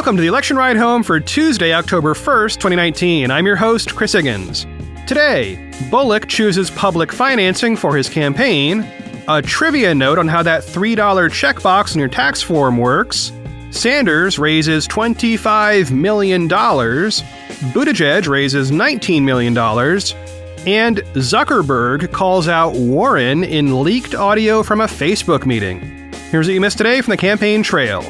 Welcome to the election ride home for Tuesday, October 1st, 2019. I'm your host, Chris Higgins. Today, Bullock chooses public financing for his campaign, a trivia note on how that $3 checkbox on your tax form works, Sanders raises $25 million, Buttigieg raises $19 million, and Zuckerberg calls out Warren in leaked audio from a Facebook meeting. Here's what you missed today from the campaign trail.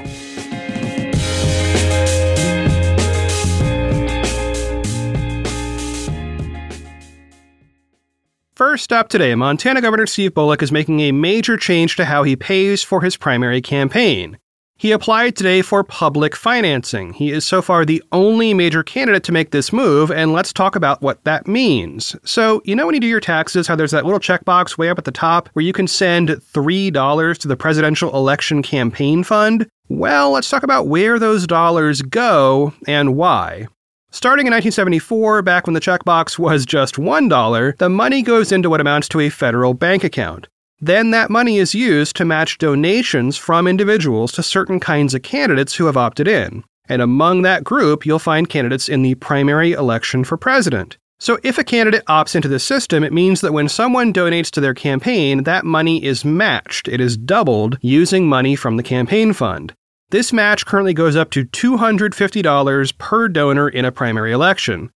First up today, Montana Governor Steve Bullock is making a major change to how he pays for his primary campaign. He applied today for public financing. He is so far the only major candidate to make this move, and let's talk about what that means. So, you know, when you do your taxes, how there's that little checkbox way up at the top where you can send $3 to the presidential election campaign fund? Well, let's talk about where those dollars go and why. Starting in 1974, back when the checkbox was just $1, the money goes into what amounts to a federal bank account. Then that money is used to match donations from individuals to certain kinds of candidates who have opted in. And among that group, you'll find candidates in the primary election for president. So if a candidate opts into this system, it means that when someone donates to their campaign, that money is matched. It is doubled using money from the campaign fund. This match currently goes up to $250 per donor in a primary election.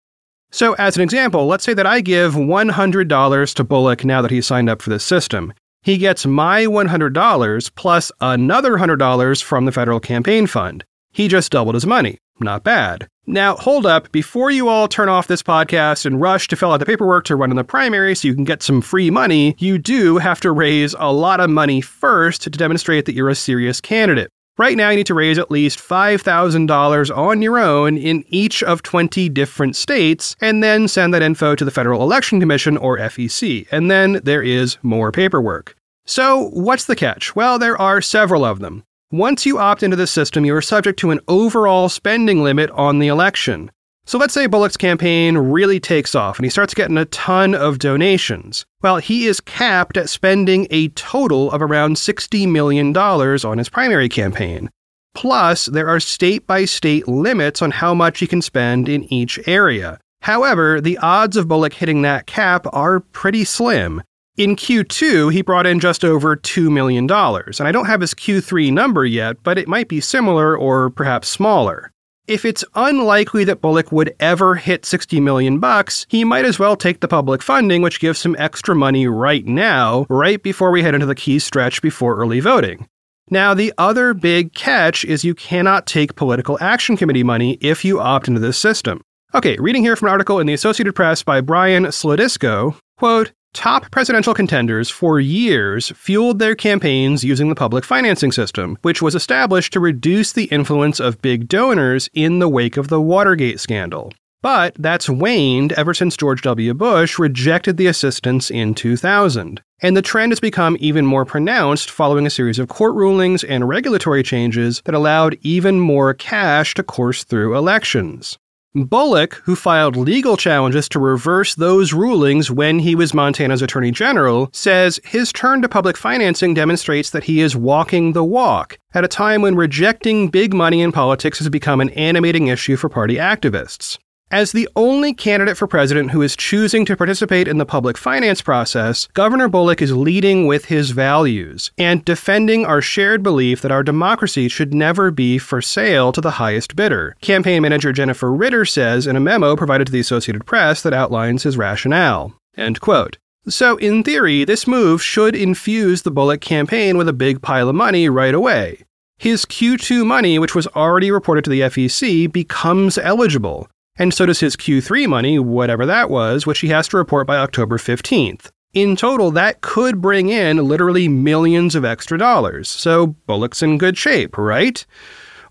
So, as an example, let's say that I give $100 to Bullock now that he's signed up for this system. He gets my $100 plus another $100 from the federal campaign fund. He just doubled his money. Not bad. Now, hold up. Before you all turn off this podcast and rush to fill out the paperwork to run in the primary so you can get some free money, you do have to raise a lot of money first to demonstrate that you're a serious candidate. Right now, you need to raise at least $5,000 on your own in each of 20 different states, and then send that info to the Federal Election Commission or FEC. And then there is more paperwork. So, what's the catch? Well, there are several of them. Once you opt into the system, you are subject to an overall spending limit on the election. So let's say Bullock's campaign really takes off and he starts getting a ton of donations. Well, he is capped at spending a total of around $60 million on his primary campaign. Plus, there are state by state limits on how much he can spend in each area. However, the odds of Bullock hitting that cap are pretty slim. In Q2, he brought in just over $2 million, and I don't have his Q3 number yet, but it might be similar or perhaps smaller. If it's unlikely that Bullock would ever hit 60 million bucks, he might as well take the public funding, which gives him extra money right now, right before we head into the key stretch before early voting. Now, the other big catch is you cannot take political action committee money if you opt into this system. Okay, reading here from an article in the Associated Press by Brian Slodysko, quote, Top presidential contenders for years fueled their campaigns using the public financing system, which was established to reduce the influence of big donors in the wake of the Watergate scandal. But that's waned ever since George W. Bush rejected the assistance in 2000. And the trend has become even more pronounced following a series of court rulings and regulatory changes that allowed even more cash to course through elections. Bullock, who filed legal challenges to reverse those rulings when he was Montana's Attorney General, says his turn to public financing demonstrates that he is walking the walk at a time when rejecting big money in politics has become an animating issue for party activists. As the only candidate for president who is choosing to participate in the public finance process, Governor Bullock is leading with his values and defending our shared belief that our democracy should never be for sale to the highest bidder. Campaign manager Jennifer Ritter says in a memo provided to the Associated Press that outlines his rationale. End quote. So, in theory, this move should infuse the Bullock campaign with a big pile of money right away. His Q2 money, which was already reported to the FEC, becomes eligible, and so does his Q3 money, whatever that was, which he has to report by October 15th. In total, that could bring in literally millions of extra dollars, so Bullock's in good shape, right?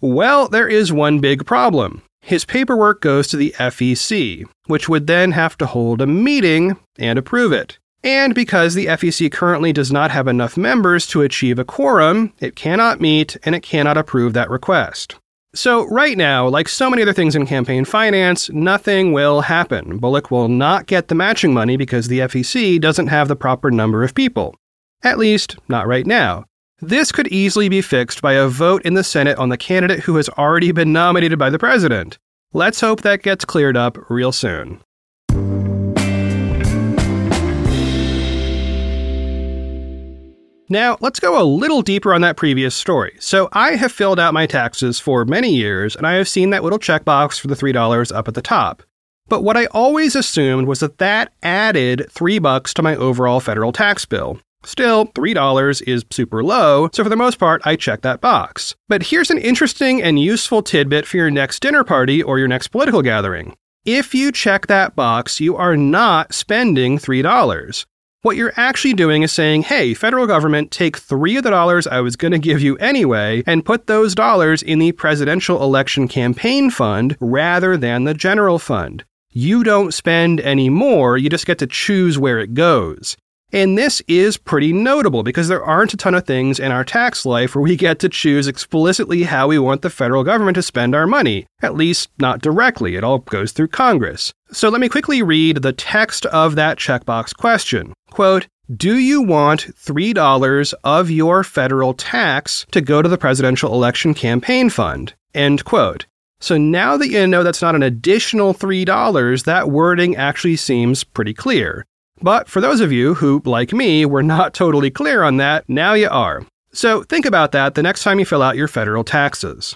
Well, there is one big problem. His paperwork goes to the FEC, which would then have to hold a meeting and approve it. And because the FEC currently does not have enough members to achieve a quorum, it cannot meet and it cannot approve that request. So, right now, like so many other things in campaign finance, nothing will happen. Bullock will not get the matching money because the FEC doesn't have the proper number of people. At least, not right now. This could easily be fixed by a vote in the Senate on the candidate who has already been nominated by the president. Let's hope that gets cleared up real soon. Now, let's go a little deeper on that previous story. So, I have filled out my taxes for many years, and I have seen that little checkbox for the $3 up at the top. But what I always assumed was that that added 3 bucks to my overall federal tax bill. Still, $3 is super low, so for the most part, I check that box. But here's an interesting and useful tidbit for your next dinner party or your next political gathering. If you check that box, you are not spending $3. What you're actually doing is saying, hey, federal government, take three of the dollars I was going to give you anyway and put those dollars in the presidential election campaign fund rather than the general fund. You don't spend any more, you just get to choose where it goes. And this is pretty notable because there aren't a ton of things in our tax life where we get to choose explicitly how we want the federal government to spend our money. At least, not directly. It all goes through Congress. So let me quickly read the text of that checkbox question. Quote, do you want $3 of your federal tax to go to the presidential election campaign fund? End quote. So now that you know that's not an additional $3, that wording actually seems pretty clear. But for those of you who, like me, were not totally clear on that, now you are. So think about that the next time you fill out your federal taxes.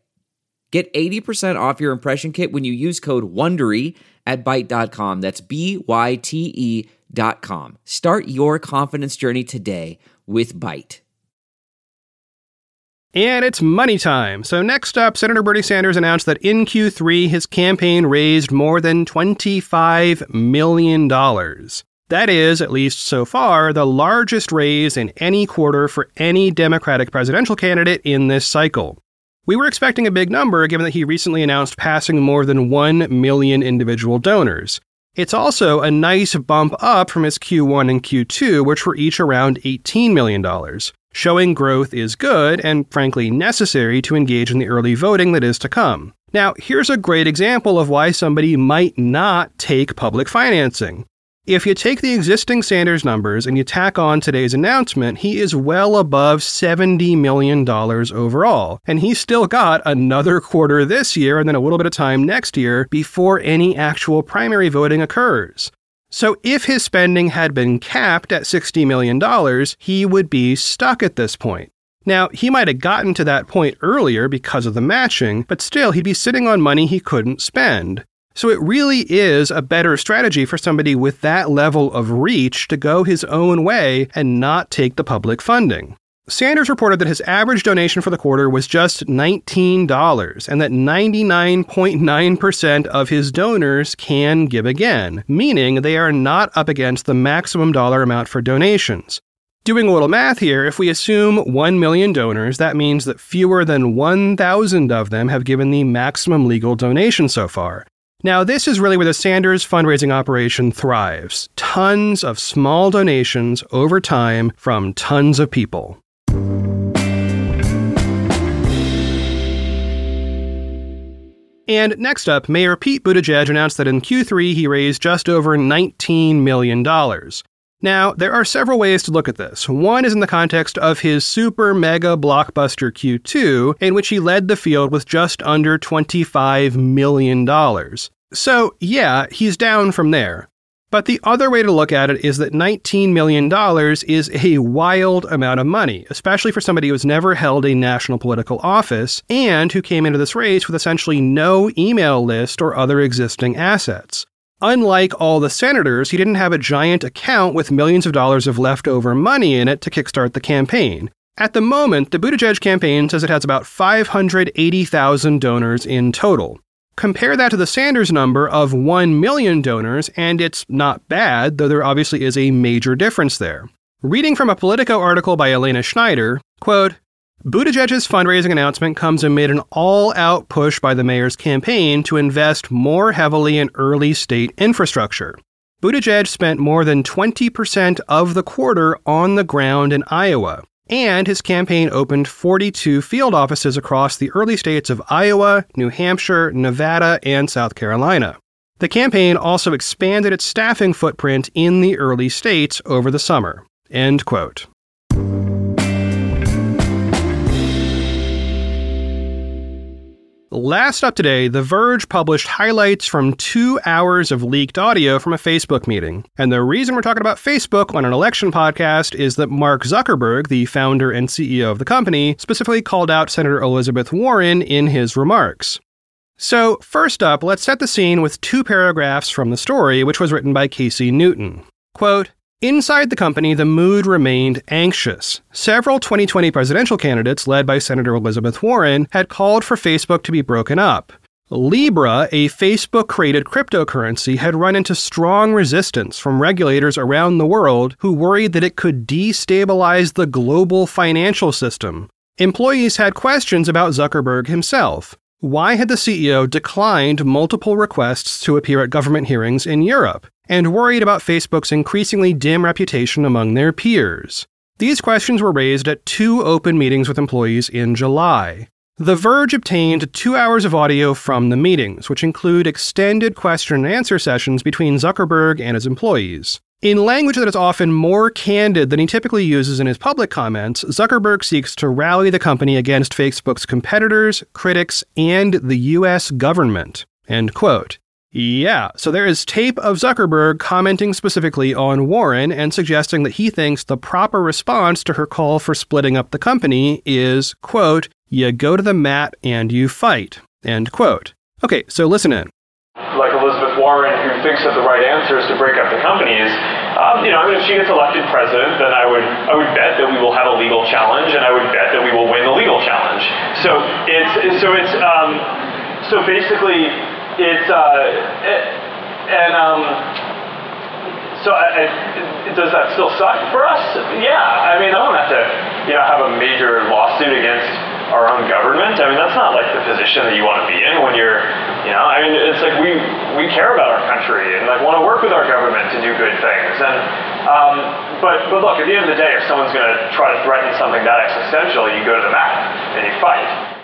Get 80% off your impression kit when you use code WONDERY at Byte.com. That's B Y T E dot com. Start your confidence journey today with Byte. And it's money time. So, next up, Senator Bernie Sanders announced that in Q3, his campaign raised more than $25 million. That is, at least so far, the largest raise in any quarter for any Democratic presidential candidate in this cycle. We were expecting a big number given that he recently announced passing more than 1 million individual donors. It's also a nice bump up from his Q1 and Q2, which were each around $18 million. Showing growth is good and, frankly, necessary to engage in the early voting that is to come. Now, here's a great example of why somebody might not take public financing. If you take the existing Sanders numbers and you tack on today's announcement, he is well above $70 million overall. And he's still got another quarter this year and then a little bit of time next year before any actual primary voting occurs. So if his spending had been capped at $60 million, he would be stuck at this point. Now, he might have gotten to that point earlier because of the matching, but still, he'd be sitting on money he couldn't spend. So it really is a better strategy for somebody with that level of reach to go his own way and not take the public funding. Sanders reported that his average donation for the quarter was just $19 and that 99.9% of his donors can give again, meaning they are not up against the maximum dollar amount for donations. Doing a little math here, if we assume 1 million donors, that means that fewer than 1,000 of them have given the maximum legal donation so far. Now, this is really where the Sanders fundraising operation thrives. Tons of small donations over time from tons of people. And next up, Mayor Pete Buttigieg announced that in Q3 he raised just over $19 million. Now, there are several ways to look at this. One is in the context of his super mega blockbuster Q2, in which he led the field with just under $25 million. So, yeah, he's down from there. But the other way to look at it is that $19 million is a wild amount of money, especially for somebody who has never held a national political office and who came into this race with essentially no email list or other existing assets. Unlike all the senators, he didn't have a giant account with millions of dollars of leftover money in it to kickstart the campaign. At the moment, the Buttigieg campaign says it has about 580,000 donors in total. Compare that to the Sanders number of 1 million donors, and it's not bad, though there obviously is a major difference there. Reading from a Politico article by Elena Schneider, quote, Buttigieg's fundraising announcement comes amid an all out push by the mayor's campaign to invest more heavily in early state infrastructure. Buttigieg spent more than 20% of the quarter on the ground in Iowa, and his campaign opened 42 field offices across the early states of Iowa, New Hampshire, Nevada, and South Carolina. The campaign also expanded its staffing footprint in the early states over the summer. End quote. Last up today, The Verge published highlights from two hours of leaked audio from a Facebook meeting. And the reason we're talking about Facebook on an election podcast is that Mark Zuckerberg, the founder and CEO of the company, specifically called out Senator Elizabeth Warren in his remarks. So, first up, let's set the scene with two paragraphs from the story, which was written by Casey Newton. Quote, Inside the company, the mood remained anxious. Several 2020 presidential candidates, led by Senator Elizabeth Warren, had called for Facebook to be broken up. Libra, a Facebook created cryptocurrency, had run into strong resistance from regulators around the world who worried that it could destabilize the global financial system. Employees had questions about Zuckerberg himself. Why had the CEO declined multiple requests to appear at government hearings in Europe? And worried about Facebook's increasingly dim reputation among their peers. These questions were raised at two open meetings with employees in July. The Verge obtained two hours of audio from the meetings, which include extended question and answer sessions between Zuckerberg and his employees. In language that is often more candid than he typically uses in his public comments, Zuckerberg seeks to rally the company against Facebook's competitors, critics, and the US government. End quote. Yeah, so there is tape of Zuckerberg commenting specifically on Warren and suggesting that he thinks the proper response to her call for splitting up the company is, quote, you go to the mat and you fight, end quote. Okay, so listen in. Like Elizabeth Warren, who thinks that the right answer is to break up the companies, um, you know, I mean, if she gets elected president, then I would, I would bet that we will have a legal challenge, and I would bet that we will win the legal challenge. So it's, so it's, um, so basically, it's uh, it, and um, so I, I, does that still suck for us? Yeah, I mean, I don't have to, you know, have a major lawsuit against our own government. I mean, that's not like the position that you want to be in when you're, you know, I mean, it's like we we care about our country and like want to work with our government to do good things. And um, but but look, at the end of the day, if someone's going to try to threaten something that existential, you go to the mat and you fight.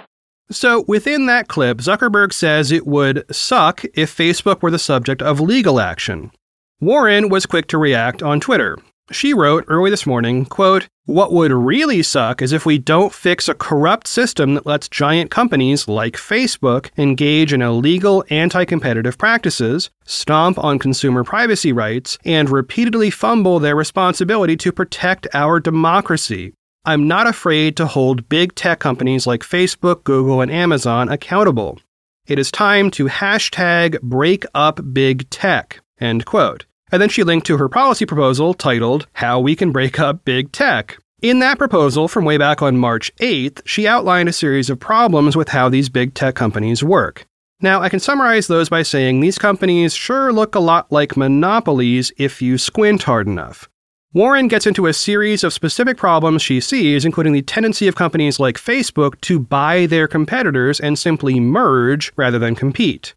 So, within that clip, Zuckerberg says it would suck if Facebook were the subject of legal action. Warren was quick to react on Twitter. She wrote early this morning, quote, What would really suck is if we don't fix a corrupt system that lets giant companies like Facebook engage in illegal anti competitive practices, stomp on consumer privacy rights, and repeatedly fumble their responsibility to protect our democracy. I'm not afraid to hold big tech companies like Facebook, Google, and Amazon accountable. It is time to hashtag break up big tech. End quote. And then she linked to her policy proposal titled How We Can Break Up Big Tech. In that proposal from way back on March 8th, she outlined a series of problems with how these big tech companies work. Now, I can summarize those by saying these companies sure look a lot like monopolies if you squint hard enough. Warren gets into a series of specific problems she sees, including the tendency of companies like Facebook to buy their competitors and simply merge rather than compete.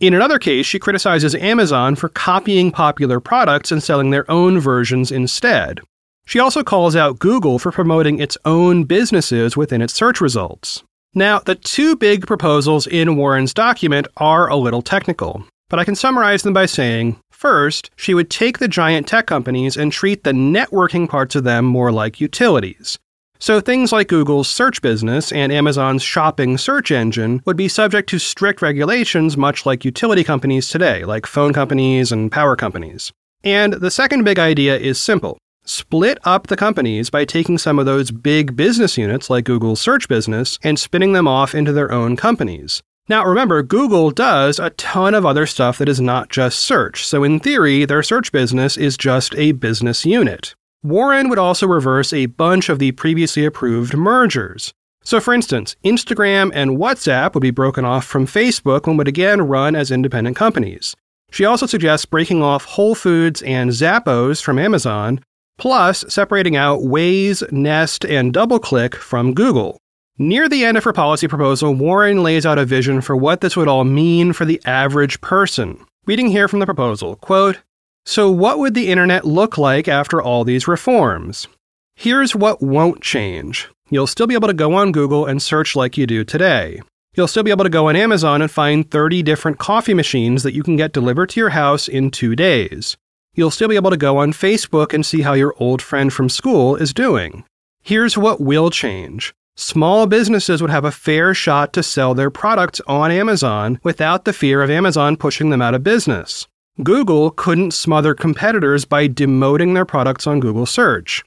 In another case, she criticizes Amazon for copying popular products and selling their own versions instead. She also calls out Google for promoting its own businesses within its search results. Now, the two big proposals in Warren's document are a little technical, but I can summarize them by saying First, she would take the giant tech companies and treat the networking parts of them more like utilities. So things like Google's search business and Amazon's shopping search engine would be subject to strict regulations, much like utility companies today, like phone companies and power companies. And the second big idea is simple split up the companies by taking some of those big business units like Google's search business and spinning them off into their own companies. Now, remember, Google does a ton of other stuff that is not just search, so in theory, their search business is just a business unit. Warren would also reverse a bunch of the previously approved mergers. So, for instance, Instagram and WhatsApp would be broken off from Facebook and would again run as independent companies. She also suggests breaking off Whole Foods and Zappos from Amazon, plus separating out Waze, Nest, and DoubleClick from Google. Near the end of her policy proposal, Warren lays out a vision for what this would all mean for the average person. Reading here from the proposal, quote, So what would the internet look like after all these reforms? Here's what won't change. You'll still be able to go on Google and search like you do today. You'll still be able to go on Amazon and find 30 different coffee machines that you can get delivered to your house in two days. You'll still be able to go on Facebook and see how your old friend from school is doing. Here's what will change small businesses would have a fair shot to sell their products on Amazon without the fear of Amazon pushing them out of business. Google couldn't smother competitors by demoting their products on Google search.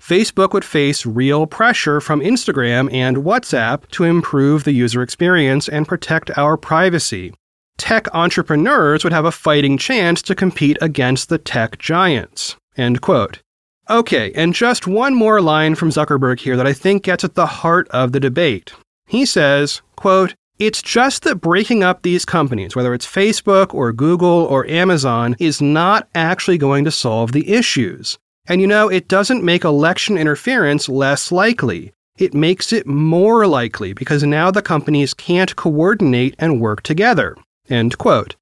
Facebook would face real pressure from Instagram and WhatsApp to improve the user experience and protect our privacy. Tech entrepreneurs would have a fighting chance to compete against the tech giants. End quote. Okay, and just one more line from Zuckerberg here that I think gets at the heart of the debate. He says, quote, it's just that breaking up these companies, whether it's Facebook or Google or Amazon, is not actually going to solve the issues. And you know, it doesn't make election interference less likely. It makes it more likely because now the companies can't coordinate and work together. End quote.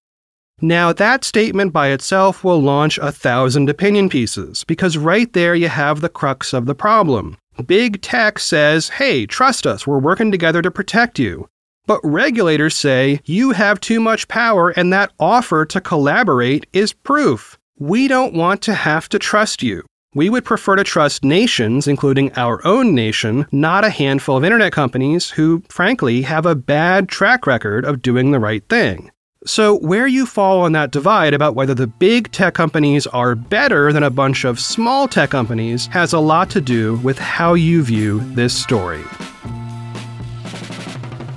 Now, that statement by itself will launch a thousand opinion pieces, because right there you have the crux of the problem. Big tech says, hey, trust us, we're working together to protect you. But regulators say, you have too much power, and that offer to collaborate is proof. We don't want to have to trust you. We would prefer to trust nations, including our own nation, not a handful of internet companies who, frankly, have a bad track record of doing the right thing. So, where you fall on that divide about whether the big tech companies are better than a bunch of small tech companies has a lot to do with how you view this story.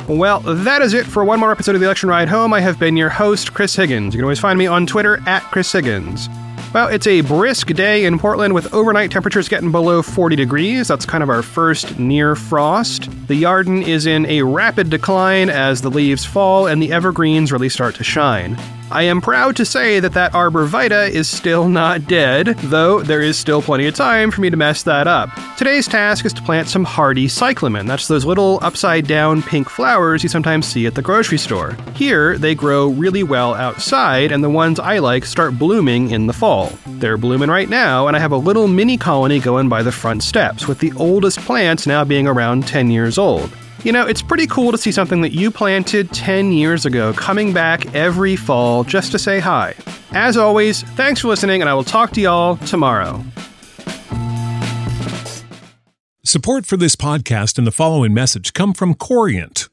Well, that is it for one more episode of the Election Ride Home. I have been your host, Chris Higgins. You can always find me on Twitter at Chris Higgins. Well, it's a brisk day in Portland with overnight temperatures getting below 40 degrees. That's kind of our first near frost. The Yarden is in a rapid decline as the leaves fall and the evergreens really start to shine. I am proud to say that that arbor vitae is still not dead, though there is still plenty of time for me to mess that up. Today's task is to plant some hardy cyclamen. That's those little upside down pink flowers you sometimes see at the grocery store. Here, they grow really well outside, and the ones I like start blooming in the fall. They're blooming right now, and I have a little mini colony going by the front steps, with the oldest plants now being around 10 years old. You know, it's pretty cool to see something that you planted 10 years ago coming back every fall just to say hi. As always, thanks for listening, and I will talk to y'all tomorrow. Support for this podcast and the following message come from Corient.